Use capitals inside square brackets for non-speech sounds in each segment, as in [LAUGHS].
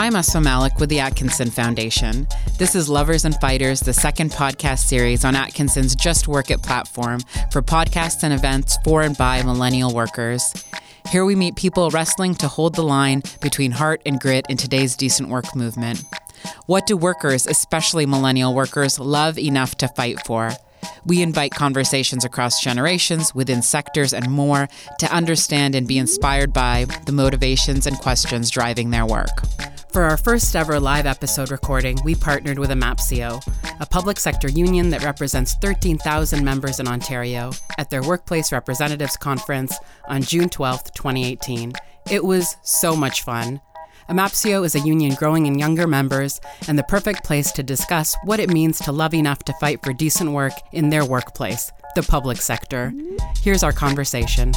I'm Asma Malik with the Atkinson Foundation. This is Lovers and Fighters, the second podcast series on Atkinson's Just Work It platform for podcasts and events for and by millennial workers. Here we meet people wrestling to hold the line between heart and grit in today's decent work movement. What do workers, especially millennial workers, love enough to fight for? We invite conversations across generations, within sectors, and more to understand and be inspired by the motivations and questions driving their work. For our first ever live episode recording, we partnered with AMAPCEO, a public sector union that represents 13,000 members in Ontario, at their Workplace Representatives Conference on June 12, 2018. It was so much fun. AMAPCEO is a union growing in younger members and the perfect place to discuss what it means to love enough to fight for decent work in their workplace, the public sector. Here's our conversation.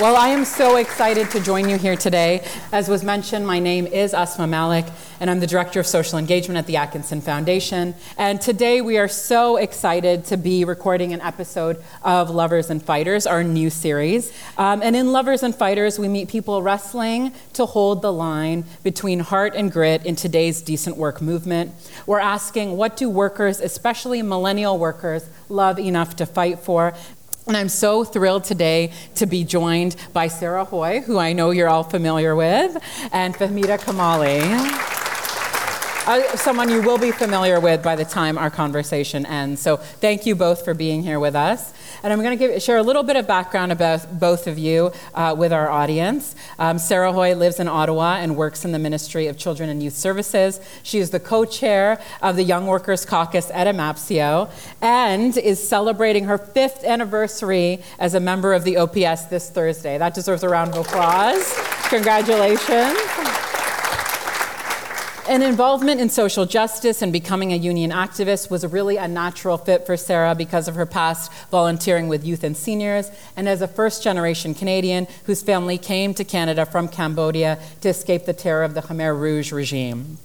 Well, I am so excited to join you here today. As was mentioned, my name is Asma Malik, and I'm the Director of Social Engagement at the Atkinson Foundation. And today we are so excited to be recording an episode of Lovers and Fighters, our new series. Um, and in Lovers and Fighters, we meet people wrestling to hold the line between heart and grit in today's decent work movement. We're asking what do workers, especially millennial workers, love enough to fight for? And I'm so thrilled today to be joined by Sarah Hoy, who I know you're all familiar with, and Fahmida Kamali. Uh, someone you will be familiar with by the time our conversation ends. So, thank you both for being here with us. And I'm going to share a little bit of background about both of you uh, with our audience. Um, Sarah Hoy lives in Ottawa and works in the Ministry of Children and Youth Services. She is the co chair of the Young Workers Caucus at AMAPCEO and is celebrating her fifth anniversary as a member of the OPS this Thursday. That deserves a round of applause. Congratulations. An involvement in social justice and becoming a union activist was really a natural fit for Sarah because of her past volunteering with youth and seniors, and as a first generation Canadian whose family came to Canada from Cambodia to escape the terror of the Khmer Rouge regime.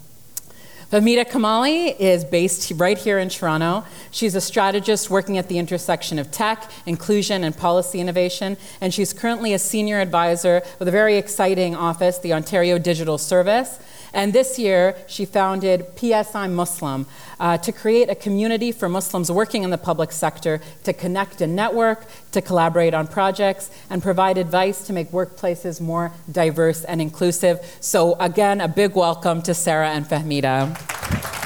Fahmida Kamali is based right here in Toronto. She's a strategist working at the intersection of tech, inclusion, and policy innovation, and she's currently a senior advisor with a very exciting office, the Ontario Digital Service. And this year, she founded PSI Muslim uh, to create a community for Muslims working in the public sector to connect and network, to collaborate on projects, and provide advice to make workplaces more diverse and inclusive. So, again, a big welcome to Sarah and Fahmida.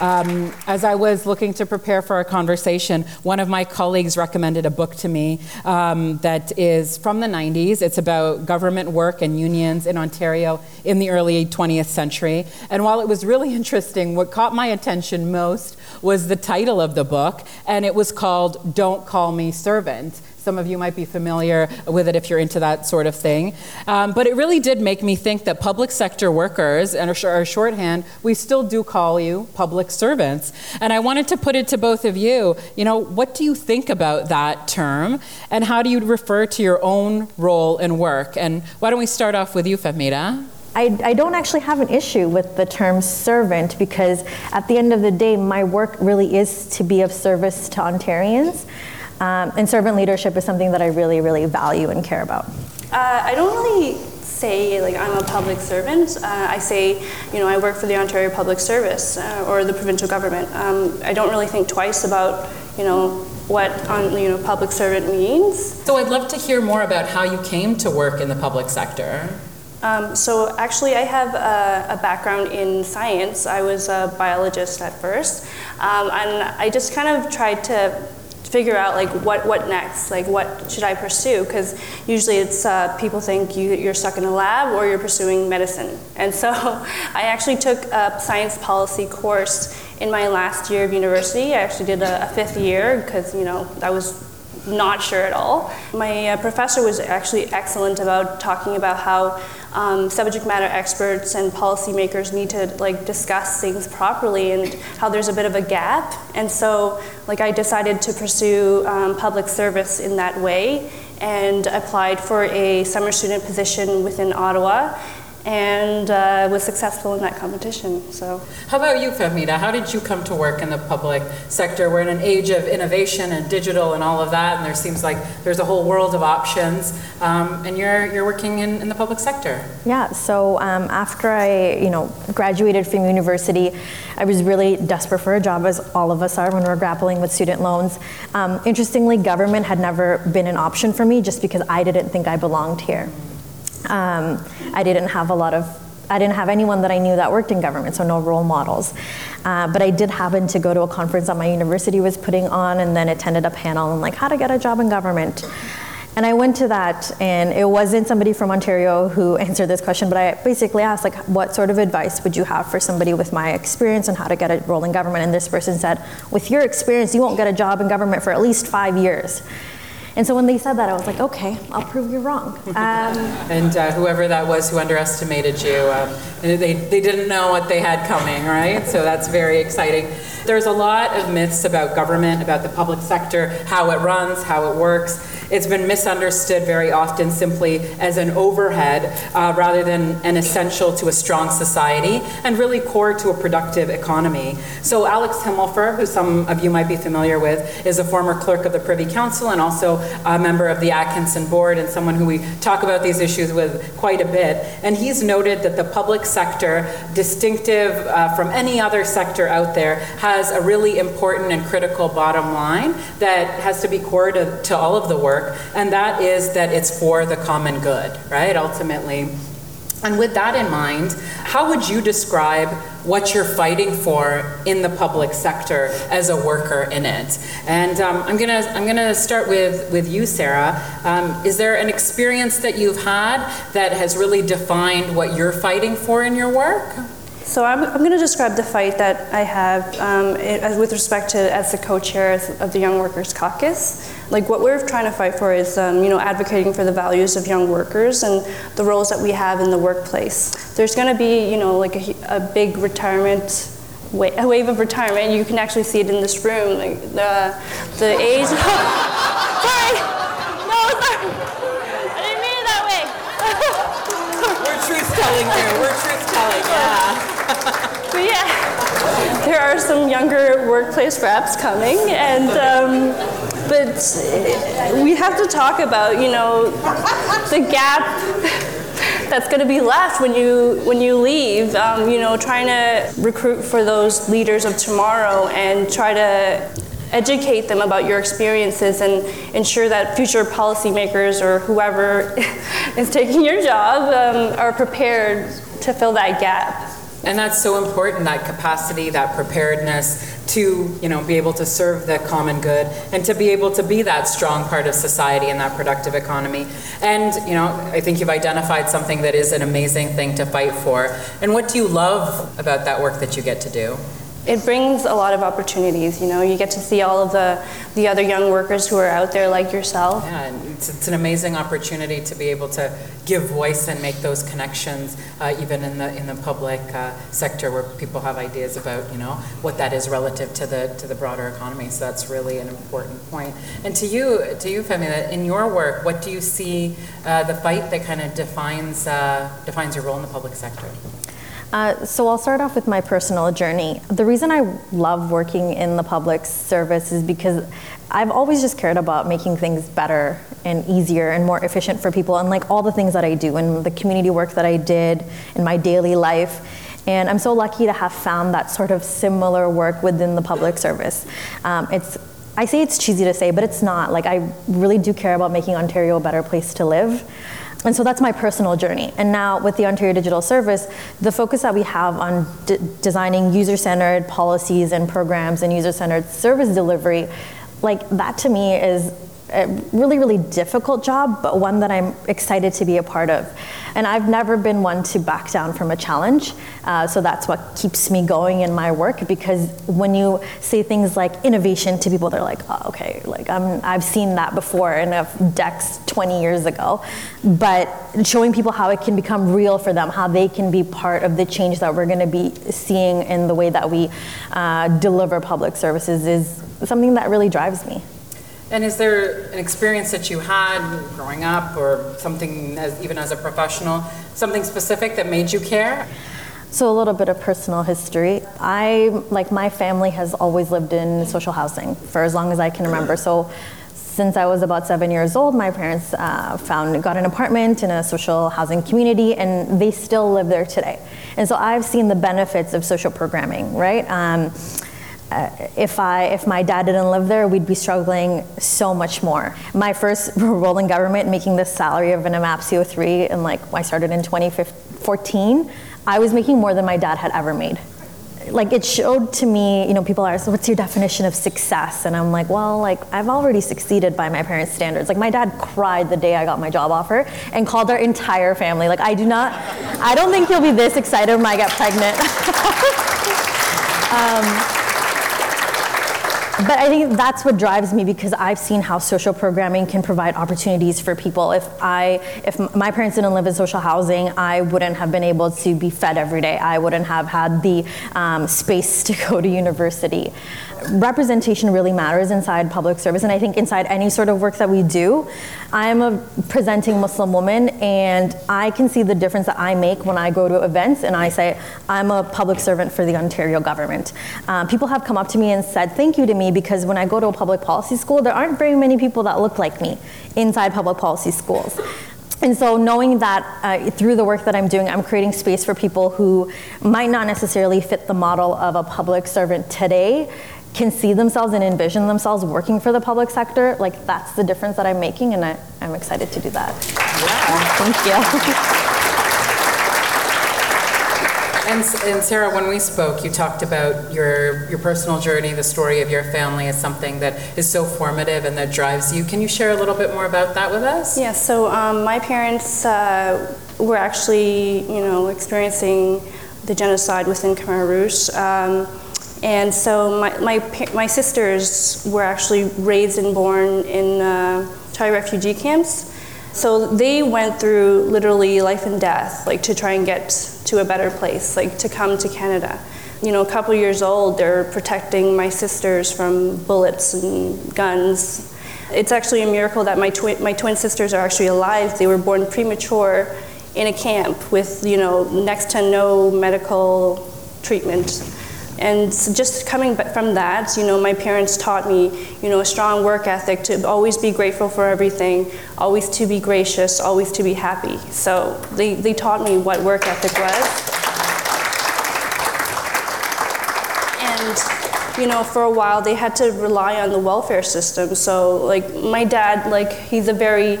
Um, as I was looking to prepare for our conversation, one of my colleagues recommended a book to me um, that is from the 90s. It's about government work and unions in Ontario in the early 20th century. And while it was really [LAUGHS] interesting, what caught my attention most was the title of the book, and it was called Don't Call Me Servant. Some of you might be familiar with it if you're into that sort of thing. Um, but it really did make me think that public sector workers, and our shorthand, we still do call you public servants. And I wanted to put it to both of you. You know, what do you think about that term, and how do you refer to your own role in work? And why don't we start off with you, Fahmida? I, I, don't actually have an issue with the term servant because at the end of the day, my work really is to be of service to Ontarians. Um, and servant leadership is something that I really, really value and care about. Uh, I don't really say like I'm a public servant. Uh, I say, you know, I work for the Ontario Public Service uh, or the provincial government. Um, I don't really think twice about, you know, what on, you know public servant means. So I'd love to hear more about how you came to work in the public sector. Um, so actually, I have a, a, background in science. I was a biologist at first, um, and I just kind of tried to figure out like what what next? Like what should i pursue? Because usually it's uh, people think you, you're stuck in a lab or you're pursuing medicine. And so [LAUGHS] i actually took a science policy course in my last year of university. I actually did a, a fifth year because you know i was not sure at all. My uh, professor was actually excellent about talking about how um, subject matter experts and policymakers need to like discuss things properly and how there's a bit of a gap. And so, like, I decided to pursue um, public service in that way and applied for a summer student position within Ottawa. And uh, was successful in that competition. So, how about you, Fahmida? How did you come to work in the public sector? We're in an age of innovation and digital and all of that, and there seems like there's a whole world of options. Um, and you're you're working in, in the public sector. Yeah. So um, after I you know graduated from university, I was really desperate for a job, as all of us are when we're grappling with student loans. Um, interestingly, government had never been an option for me, just because I didn't think I belonged here. Um, I didn't have a lot of I didn't have anyone that I knew that worked in government, so no role models. Uh, but I did happen to go to a conference that my university was putting on and then attended a panel on like how to get a job in government. And I went to that, and it wasn't somebody from Ontario who [LAUGHS] answered this question, but I basically asked, like, what sort of advice would you have for somebody with my experience on how to get a role in government? And this person said, with your experience, you won't get a job in government for at least five years. And so when they said that, I was like, okay, I'll prove you wrong. [LAUGHS] Um, and uh, whoever that was who underestimated you, um, they, they didn't know what they had coming, right? So that's very exciting. There's a lot of myths about government, about the public sector, how it runs, how it works. It's been misunderstood very often simply as an overhead uh, rather than an essential to a strong society and really core to a productive economy. So, Alex Himelfarb, who some of you might be familiar with, is a former clerk of the Privy Council and also a member of the Atkinson Board and someone who we talk about these issues with quite a bit. And he's noted that the public sector, distinctive uh, from any other sector out there, has a really important and critical bottom line that has to be core to, to all of the work work, and that is that it's for the common good, right? Ultimately. And with that in mind, how would you describe what you're fighting for in the public sector as a worker in it? And um, I'm gonna I'm gonna start with with you, Sarah. Um, is there an experience that you've had that has really defined what you're fighting for in your work? So I'm, I'm going to describe the fight that I have um, it, with respect to as the co-chair of the Young Workers Caucus. Like what we're trying to fight for is, um, you know, advocating for the values of young workers and the roles that we have in the workplace. There's going to be, you know, like a, a big retirement a wave of retirement. You can actually see it in this room. Like the the age. [LAUGHS] sorry. No, sorry. I didn't mean it that way. [LAUGHS] We're truth telling here. We're truth telling. Yeah [LAUGHS] but yeah, there are some younger workplace reps coming, and um, but we have to talk about you know the gap that's going to be left when you when you leave. Um, you know, trying to recruit for those leaders of tomorrow and try to educate them about your experiences and ensure that future policymakers or whoever [LAUGHS] is taking your job um, are prepared to fill that gap. And that's so important, that capacity, that preparedness to, you know, be able to serve the common good and to be able to be that strong part of society and that productive economy. And, you know, I think you've identified something that is an amazing thing to fight for. And what do you love about that work that you get to do? It brings a lot of opportunities. You know, you get to see all of the, the other young workers who are out there like yourself. Yeah, it's, it's an amazing opportunity to be able to give voice and make those connections, uh, even in the in the public uh, sector where people have ideas about you know what that is relative to the to the broader economy. So that's really an important point. And to you, to you, Femi, in your work, what do you see uh, the fight that kind of defines uh, defines your role in the public sector? Uh, so I'll start off with my personal journey. The reason I love working in the public service is because I've always just cared about making things better and easier and more efficient for people, and like all the things that I do and the community work that I did in my daily life. And I'm so lucky to have found that sort of similar work within the public service. Um, it's I say it's cheesy to say, but it's not. Like I really do care about making Ontario a better place to live. And so that's my personal journey. And now with the Ontario Digital Service, the focus that we have on d- designing user centered policies and programs and user centered service delivery, like that to me is a really, really difficult job, but one that I'm excited to be a part of. And I've never been one to back down from a challenge. Uh, so that's what keeps me going in my work because when you say things like innovation to people, they're like, oh, okay, like I'm, I've seen that before in a Dex 20 years ago. But showing people how it can become real for them, how they can be part of the change that we're going to be seeing in the way that we uh, deliver public services is something that really drives me. And is there an experience that you had growing up or something as, even as a professional, something specific that made you care? So a little bit of personal history. I like my family has always lived in social housing for as long as I can remember. So since I was about seven years old, my parents uh, found got an apartment in a social housing community, and they still live there today. And so I've seen the benefits of social programming, right? Um, if I if my dad didn't live there, we'd be struggling so much more. My first [LAUGHS] role in government, making the salary of an MAPCO three, and like I started in 2014, I was making more than my dad had ever made. Like it showed to me, you know, people so what's your definition of success? And I'm like, well, like I've already succeeded by my parents' standards. Like my dad cried the day I got my job offer and called our entire family. Like I do not, I don't think he'll be this excited when I get pregnant. [LAUGHS] um, but I think that's what drives me because I've seen how social programming can provide opportunities for people. If I, if my parents didn't live in social housing, I wouldn't have been able to be fed every day. I wouldn't have had the um, space [LAUGHS] to go to university representation really matters inside public service, and I think inside any sort of work that we do. I'm a presenting Muslim woman, and I can see the difference that I make when I go to events and I say, I'm a public servant for the Ontario government. Um, people have come up to me and said thank you to me because when I go to a public policy school, there aren't very many people that look like me inside public policy schools. And so, knowing that uh, through the work that I'm doing, I'm creating space for people who might not necessarily fit the model of a public servant today can see themselves and envision themselves working for the public sector, like that's the difference that I'm making, and I, am excited to do that. Yeah. Thank you. And, and, Sarah, when we spoke, you talked about your your personal journey, the story of your family as something that is so formative and that drives you. Can you share a little bit more about that with us? Yeah. So um, my parents uh, were actually, you know, experiencing the genocide within Khmer Rouge. Um, and so my, my, my sisters were actually raised and born in uh, Thai refugee camps. So they went through literally life and death, like to try and get to a better place, like to come to Canada. You know, a couple years old, they're protecting my sisters from bullets and guns. It's actually a miracle that my, twi- my twin sisters are actually alive. They were born premature in a camp with, you know, next to no medical treatment. And just coming from that, you know, my parents taught me, you know, a strong work ethic to always be grateful for everything, always to be gracious, always to be happy. So they, they taught me what work ethic was. And, you know, for a while they had to rely on the welfare system. So, like, my dad, like, he's a very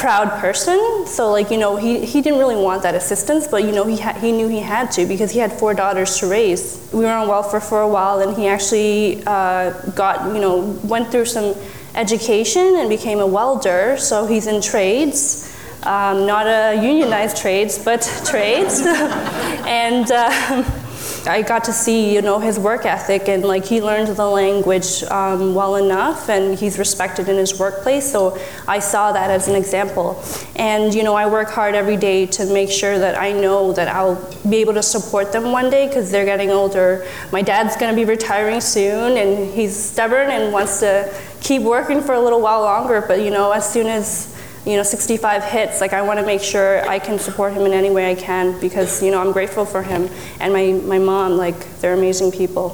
proud person. So like you know he, he didn't really want that assistance, but you know he ha- he knew he had to because he had four daughters to raise. We were on welfare for a while, and he actually uh, got you know went through some education and became a welder. So he's in trades. Um, not a unionized trades, but [LAUGHS] trades, [LAUGHS] and uh, I got to see, you know, his work ethic and like he learned the language um, well enough and he's respected in his workplace. So I saw that as an example. And, you know, I work hard every day to make sure that I know that I'll be able to support them one day because they're getting older. My dad's going to be retiring soon and he's stubborn and wants to keep working for a little while longer. But, you know, as soon as you know 65 hits like i want to make sure i can support him in any way i can because you know i'm grateful for him and my, my mom like they're amazing people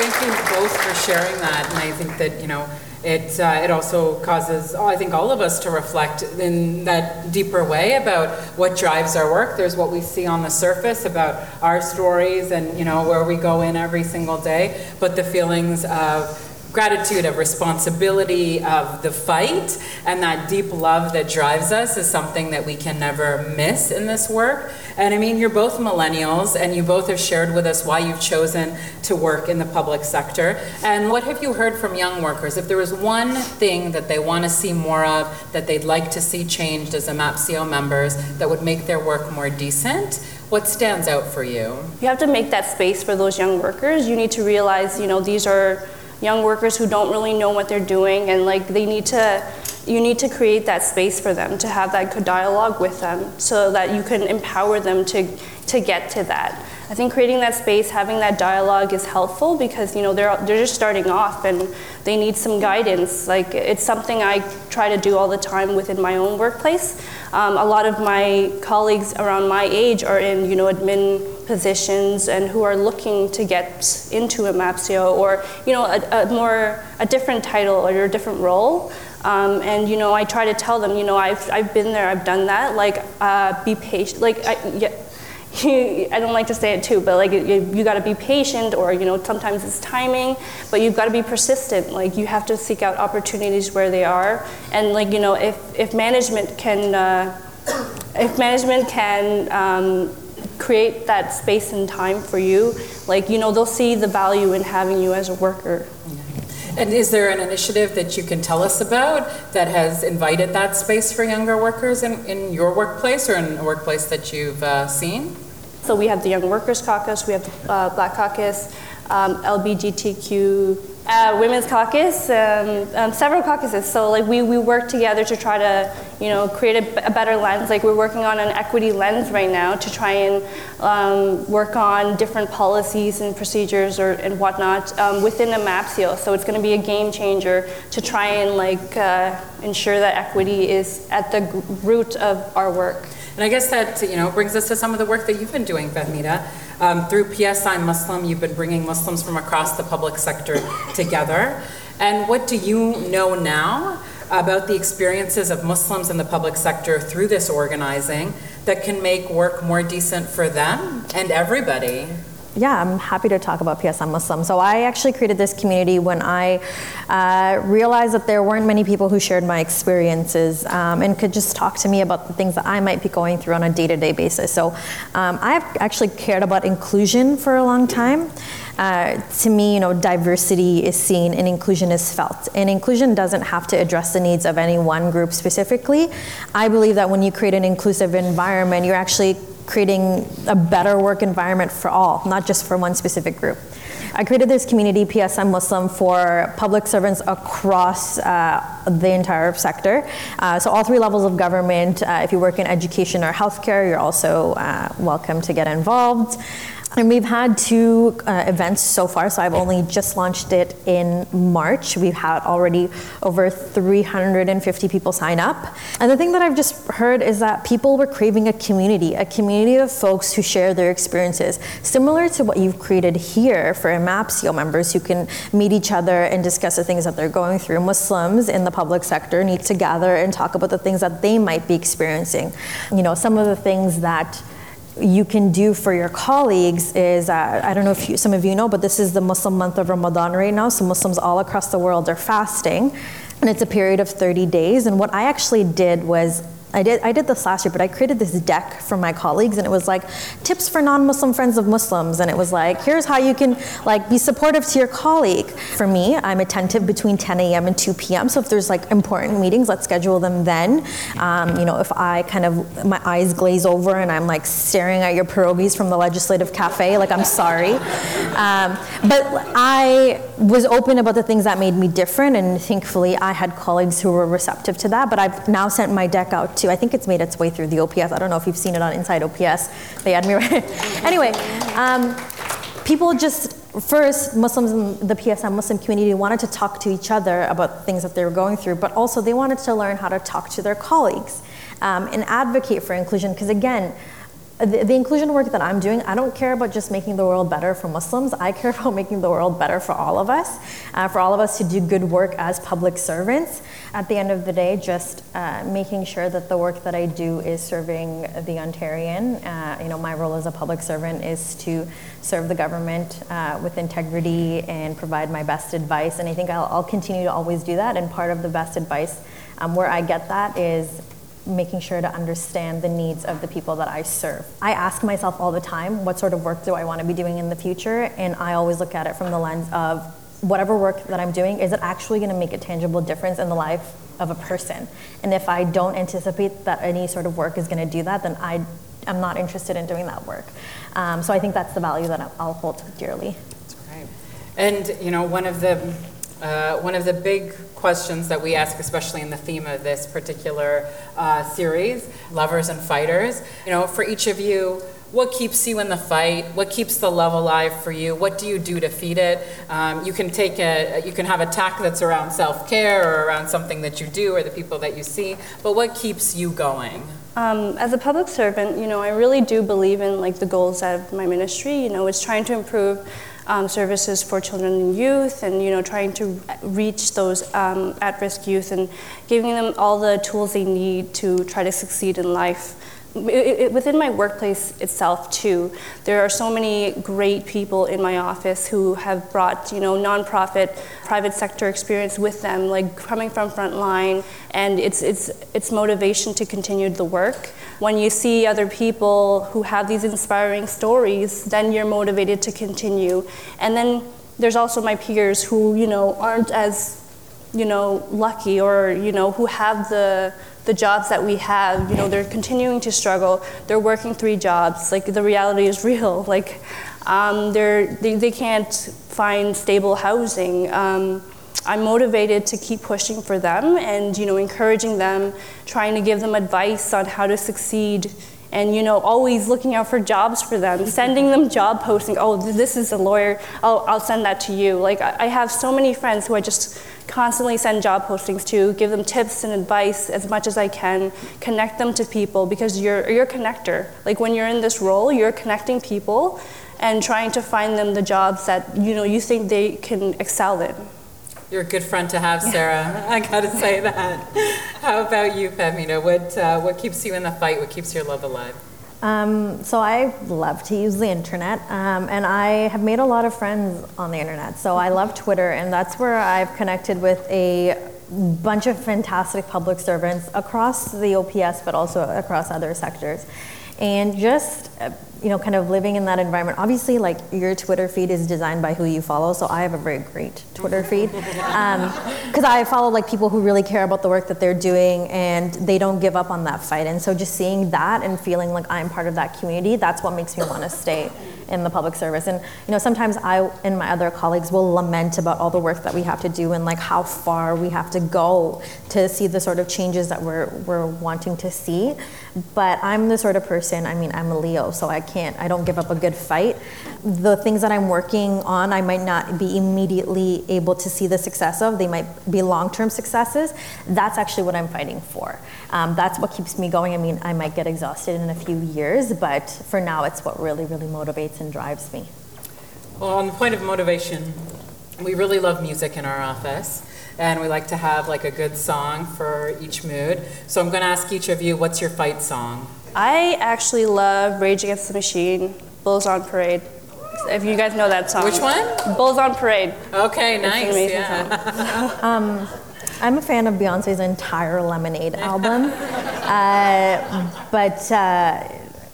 thank you both for sharing that and i think that you know it, uh, it also causes, oh, I think, all of us to reflect in that deeper way about what drives our work. There's what we see on the surface about our stories and you know where we go in every single day, but the feelings of gratitude, of responsibility, of the fight, and that deep love that drives us is something that we can never miss in this work. And I mean, you're both millennials, and you both have shared with us why you've chosen to work in the public sector. And what have you heard from young workers? If there was one thing that they want to see more of, that they'd like to see changed as MAPCO members, that would make their work more decent, what stands out for you? You have to make that space for those young workers. You need to realize, you know, these are young workers who don't really know what they're doing and like they need to you need to create that space for them to have that good dialogue with them so that you can empower them to to get to that I think creating that space, having that dialogue is helpful because you know they're they're just starting off and they need some guidance. Like it's something I try to do all the time within my own workplace. Um, a lot of my colleagues around my age are in you know admin positions and who are looking to get into a MAPCO or you know a, a more a different title or a different role. Um, and you know, I try to tell them, you know, I've, I've been there, I've done that. Like, uh, be patient. Like, I, yeah, [LAUGHS] I don't like to say it too, but like you, you got to be patient, or you know sometimes it's timing, but you've got to be persistent. Like you have to seek out opportunities where they are, and like you know if if management can uh, [COUGHS] if management can um, create that space and time for you, like you know they'll see the value in having you as a worker. And is there an initiative that you can tell us about that has invited that space for younger workers in, in your workplace or in a workplace that you've uh, seen? So we have the Young Workers Caucus, we have the uh, Black Caucus, um, LGBTQ, uh, Women's Caucus, um, um, several caucuses. So like we, we work together to try to you know create a, a, better lens. Like we're working on an equity lens right now to try and um, work on different policies and procedures or and whatnot um, within the MAPCO. So it's going to be a game changer to try and like uh, ensure that equity is at the root of our work. And I guess that you know brings us to some of the work that you've been doing, Fahmida. Um, through PSI Muslim, you've been bringing Muslims from across the public sector [COUGHS] together. And what do you know now about the experiences of Muslims in the public sector through this organizing that can make work more decent for them and everybody? Yeah, I'm happy to talk about PSI Muslim. So I actually created this community when I uh, realized that there weren't many people who shared my experiences um, and could just talk to me about the things that I might be going through on a day-to-day basis. So um, I've actually cared about inclusion for a long time. Uh, to me, you know, diversity is seen and inclusion is felt. And inclusion doesn't have to address the needs of any one group specifically. I believe that when you create an inclusive environment, you're actually creating a better work environment for all, not just for one specific group. I created this community, PSM Muslim, for public servants across uh, the entire sector. Uh, so, all three levels of government. Uh, if you work in education or healthcare, you're also uh, welcome to get involved. And we've had two uh, events so far, so I've only just launched it in March. We've had already over 350 people sign up. And the thing that I've just heard is that people were craving a community, a community of folks who share their experiences, similar to what you've created here for MAPCO members who can meet each other and discuss the things that they're going through. Muslims in the public sector need to gather and talk about the things that they might be experiencing. You know, some of the things that you can do for your colleagues is uh, I don't know if you, some of you know, but this is the Muslim month of Ramadan right now. So Muslims all across the world are fasting, and it's a period of 30 days. And what I actually did was I did I did this last year, but I created this deck for my colleagues, and it was like tips for non-Muslim friends of Muslims, and it was like here's how you can like be supportive to your colleague. For me, I'm attentive between 10 a.m. and 2 p.m. So if there's like important meetings, let's schedule them then. Um, you know, if I kind of my eyes glaze over and I'm like staring at your pierogies from the legislative cafe, like I'm sorry, um, but I was open about the things that made me different, and thankfully I had colleagues who were receptive to that. But I've now sent my deck out too, I think it's made its way through the OPS. I don't know if you've seen it on Inside OPS. They had me [LAUGHS] right. anyway, um, people just first Muslims in the PSM Muslim community wanted to talk to each other about things that they were going through, but also they wanted to learn how to talk to their colleagues um, and advocate for inclusion. Because again, the, the, inclusion work that I'm doing, I don't care about just making the world better for Muslims. I care [LAUGHS] about making the world better for all of us, uh, for all of us to do good work as public servants. At the end of the day, just uh, making sure that the work that I do is serving the Ontarian. Uh, you know, my role as a public servant is to serve the government uh, with integrity and provide my best advice. And I think I'll, I'll continue to always do that. And part of the best advice um, where I get that is making sure to understand the needs of the people that I serve. I ask myself all the time, what sort of work do I want to be doing in the future? And I always look at it from the lens of whatever work that I'm doing, is it actually going to make a tangible difference in the life of a person? And if I don't anticipate that any sort of work is going to do that, then I am not interested in doing that work. Um, so I think that's the value that I'll hold dearly. That's great. And you know, one of the Uh, one of the big questions that we ask, especially in the theme of this particular uh, series, lovers and fighters, you know, for each of you, what keeps you in the fight? What keeps the love alive for you? What do you do to feed it? Um, you can take a, you can have a tack that's around self-care or around something that you do or the people that you see. But what keeps you going? Um, as a public servant, you know, I really do believe in like the goals of my ministry. You know, it's trying to improve um, services for children and youth, and you know, trying to reach those um, at-risk youth and giving them all the tools they need to try to succeed in life it, it, within my workplace itself too there are so many great people in my office who have brought you know nonprofit private sector experience with them like coming from frontline and it's it's it's motivation to continue the work. When you see other people who have these inspiring stories then you're motivated to continue. And then there's also my peers who you know aren't as you know lucky or you know who have the the jobs that we have, you know, they're continuing to struggle. They're working three jobs. Like the reality is [LAUGHS] real. Like um, they're, they, they can't find stable housing. Um, I'm motivated to keep pushing for them and you know encouraging them, trying to give them advice on how to succeed and you know always looking out for jobs for them sending them job posting. Oh this is a lawyer. Oh i'll send that to you. Like i have so many friends who i just constantly send job postings to give them tips and advice as much as i can connect them to people because you're, you're a connector. Like when you're in this role you're connecting people and trying to find them the jobs that you know you think they can excel in you're a good friend to have, Sarah. I gotta say that. How about you, Pamina? What, uh, what keeps you in the fight? What keeps your love alive? Um, so I love to use the internet, um, and I have made a lot of friends on the internet. So I love Twitter, and that's where I've connected with a bunch of fantastic public servants across the OPS, but also across other sectors and just uh, you know kind of living in that environment obviously like your twitter feed is designed by who you follow so i have a very great twitter [LAUGHS] feed because um, i follow like people who really care about the work that they're doing and they don't give up on that fight and so just seeing that and feeling like i'm part of that community that's what makes me want to stay in the public service. And you know, sometimes I and my other colleagues will lament about all the work that we have to do and like how far we have to go to see the sort of changes that we're we're wanting to see. But I'm the sort of person, I mean, I'm a Leo, so I can't I don't give up a good fight. The things that I'm working on, I might not be immediately able to see the success of. They might be long-term successes. That's actually what I'm fighting for. Um, that's what keeps me going. I mean, I might get exhausted in a few years, but for now, it's what really, really motivates and drives me. Well, on the point of motivation, we really love music in our office, and we like to have like a good song for each mood. So I'm going to ask each of you, what's your fight song? I actually love Rage Against the Machine, Bulls on Parade. If you guys know that song. Which one? Bulls on Parade. Okay, nice. Yeah. [LAUGHS] um, I'm a fan of Beyonce's entire Lemonade album, [LAUGHS] uh, but uh,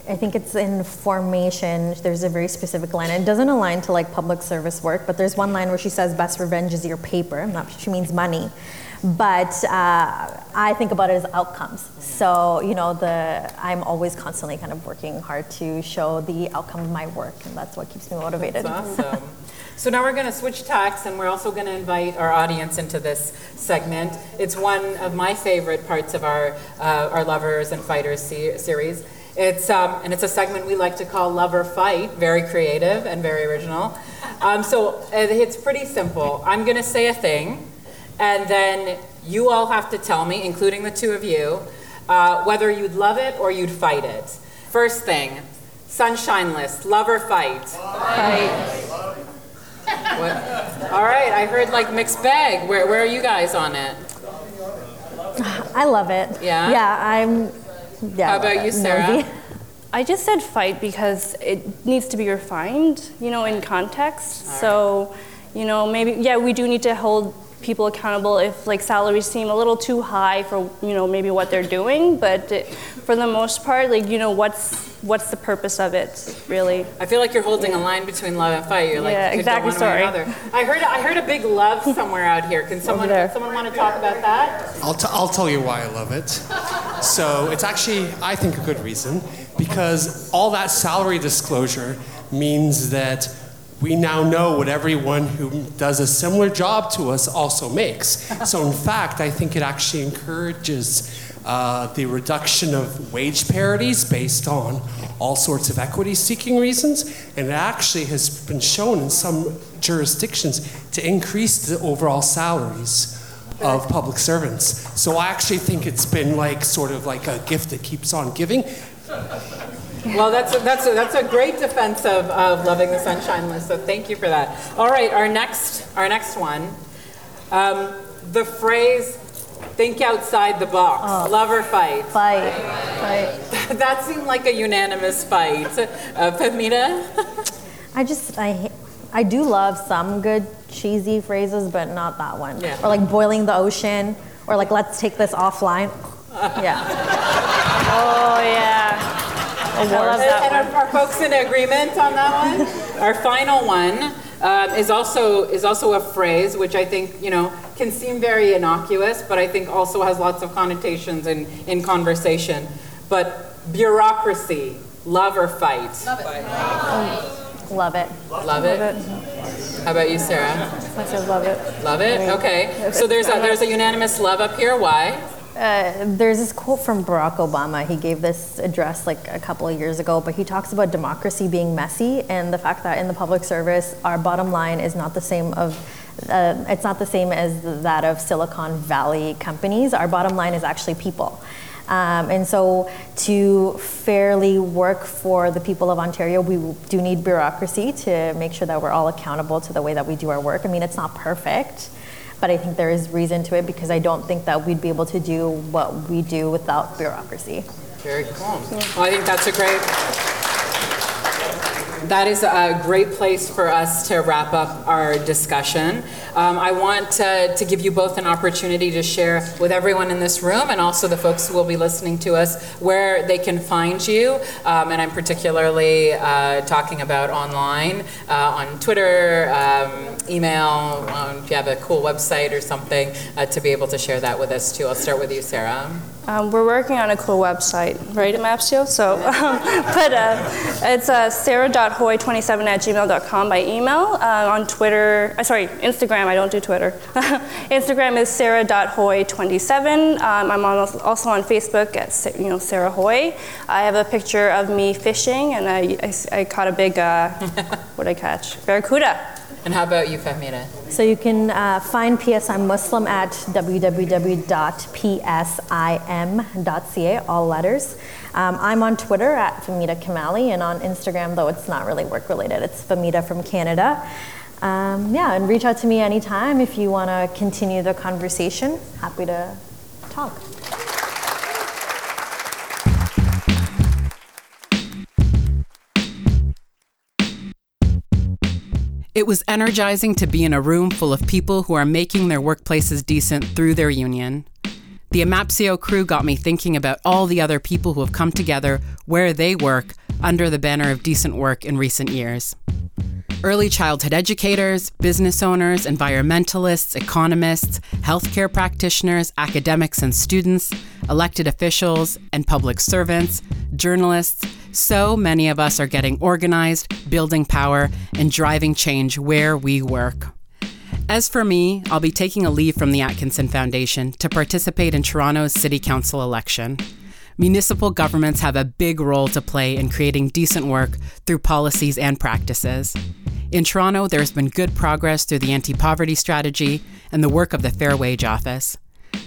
I think it's in Formation. There's a very specific line. It doesn't align to like public service work, but there's one line where she says, "Best revenge is your paper." Not she means money, but uh, I think about it as outcomes. So you know, the I'm always constantly kind of working hard to show the outcome of my work, and that's what keeps me motivated. That's [LAUGHS] awesome. So now we're going to switch tacks and we're also going to invite our audience into this segment. It's one of my favorite parts of our, uh, our Lovers and Fighters se- series. It's, um, and it's a segment we like to call Lover Fight, very creative and very original. Um, so it's pretty simple. I'm going to say a thing, and then you all have to tell me, including the two of you, uh, whether you'd love it or you'd fight it. First thing, sunshine list, love or fight? Fight. What? All right, I heard like mixed bag. Where, where are you guys on it? I love it. Yeah? Yeah, I'm. Yeah, How about you, Sarah? [LAUGHS] I just said fight because it needs to be refined, you know, in context. So, you know, maybe, yeah, we do need to hold people accountable if like salaries seem a little too high for you know maybe what they're doing but it, for the most part like you know what's what's the purpose of it really? I feel like you're holding a line between love and fight. You're like yeah exactly sorry. i heard i heard a big love somewhere out here. Can someone someone want to talk about that? I'll, t- I'll tell you why i love it. So it's actually i think a good reason because all that salary disclosure means that we now know what everyone who does a similar job to us also makes. So, in fact, I think it actually encourages uh, the reduction of wage parities based on all sorts of equity seeking reasons, and it actually has been shown in some jurisdictions to increase the overall salaries of public servants. So I actually think it's been like sort of like a gift that keeps on giving. Well, that's a, that's a, that's a great defense of, of loving the sunshine list. So thank you for that. All right, our next our next one, um, the phrase "think outside the box," Oh. love or fight. Fight. Fight. [LAUGHS] that seemed like a unanimous fight. Uh, Pamita? I just I I do love some good cheesy phrases, but not that one. Yeah. Or like boiling the ocean, or like let's take this offline. [LAUGHS] Yeah. Oh yeah. I love And, that and one. are, are folks in agreement on that one? Our final one um, is also is also a phrase which I think you know can seem very innocuous, but I think also has lots of connotations in in conversation. But bureaucracy, love or fight? Love it. Love it. Love it. How about you, Sarah? I said love it. Love it. Okay. So there's a there's a unanimous love up here. Why? Uh, there's this quote from Barack Obama. He gave this address like a couple of years ago, but he talks about democracy being messy and the fact that in the public service, our bottom line is not the same of. Uh, it's not the same as that of Silicon Valley companies. Our bottom line is actually people. Um, and so, to fairly work for the people of Ontario, we do need bureaucracy to make sure that we're all accountable to the way that we do our work. I mean, it's not perfect, but I think there is reason to it because I don't think that we'd be able to do what we do without bureaucracy. Very cool. Well, I think that's a great. That is a great place for us to wrap up our discussion. Um, I want to, to give you both an opportunity to share with everyone in this room and also the folks who will be listening to us where they can find you. Um, and I'm particularly uh, talking about online, uh, on Twitter, um, email, um, if you have a cool website or something, uh, to be able to share that with us too. I'll start with you, Sarah. Um, we're working on a cool website, right, AMAPCEO? So, [LAUGHS] but uh, it's uh, sarah.hoy27 at gmail.com by email. Uh, on Twitter, uh, sorry, Instagram, I don't do Twitter. [LAUGHS] Instagram is sarah.hoy27. Um, I'm on, also on Facebook at you know Sarah Hoy. I have a picture of me fishing, and I, I, I caught a big, uh, [LAUGHS] what did I catch? Barracuda. And how about you, Fahmina? So you can uh, find PSI Muslim at www.psim.ca, all letters. Um, I'm on Twitter at Fahmida Kamali, and on Instagram, though it's not really work related, it's Famita from Canada. Um, yeah, and reach out to me anytime if you want to continue the conversation. Happy to talk. It was energizing to be in a room full of people who are making their workplaces decent through their union. The AMAPCEO crew got me thinking about all the other people who have come together where they work under the banner of decent work in recent years. Early childhood educators, business owners, environmentalists, economists, healthcare practitioners, academics and students, elected officials and public servants, journalists. So many of us are getting organized, building power, and driving change where we work. As for me, I'll be taking a leave from the Atkinson Foundation to participate in Toronto's City Council election. Municipal governments have a big role to play in creating decent work through policies and practices. In Toronto, there's been good progress through the anti poverty strategy and the work of the Fair Wage Office.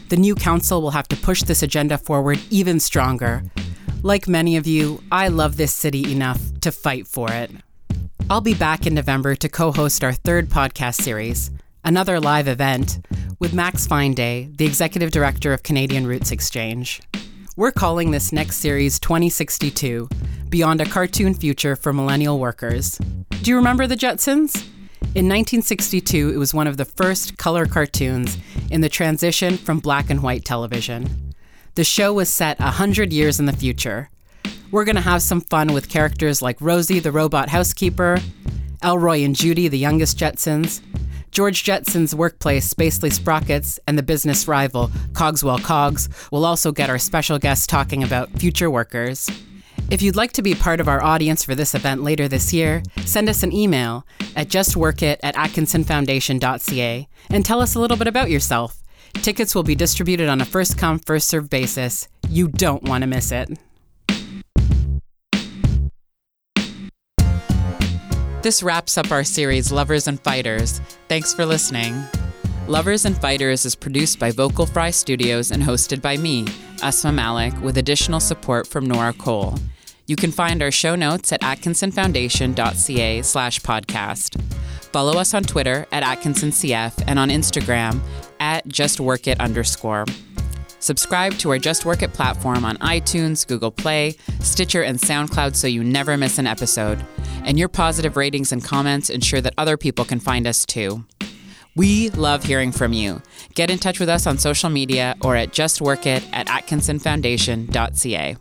The new council will have to push this agenda forward even stronger. Like many of you, I love this city enough to fight for it. I'll be back in November to co host our third podcast series, another live event, with Max FineDay, the executive director of Canadian Roots Exchange. We're calling this next series 2062 Beyond a Cartoon Future for Millennial Workers. Do you remember the Jetsons? In 1962, it was one of the first color cartoons in the transition from black and white television. The show was set 100 years in the future. We're going to have some fun with characters like Rosie the robot housekeeper, Elroy and Judy, the youngest Jetsons, George Jetson's workplace, Spacely Sprockets, and the business rival, Cogswell Cogs, will also get our special guests talking about future workers. If you'd like to be part of our audience for this event later this year, send us an email at justworkit at atkinsonfoundation.ca and tell us a little bit about yourself. Tickets will be distributed on a first come, first served basis. You don't want to miss it. This wraps up our series, Lovers and Fighters. Thanks for listening. Lovers and Fighters is produced by Vocal Fry Studios and hosted by me, Asma Malik, with additional support from Nora Cole. You can find our show notes at atkinsonfoundation.ca slash podcast. Follow us on Twitter at AtkinsonCF and on Instagram at justworkit underscore. Subscribe to our Just Work It platform on iTunes, Google Play, Stitcher, and SoundCloud so you never miss an episode. And your positive ratings and comments ensure that other people can find us too. We love hearing from you. Get in touch with us on social media or at justworkit at atkinsonfoundation.ca.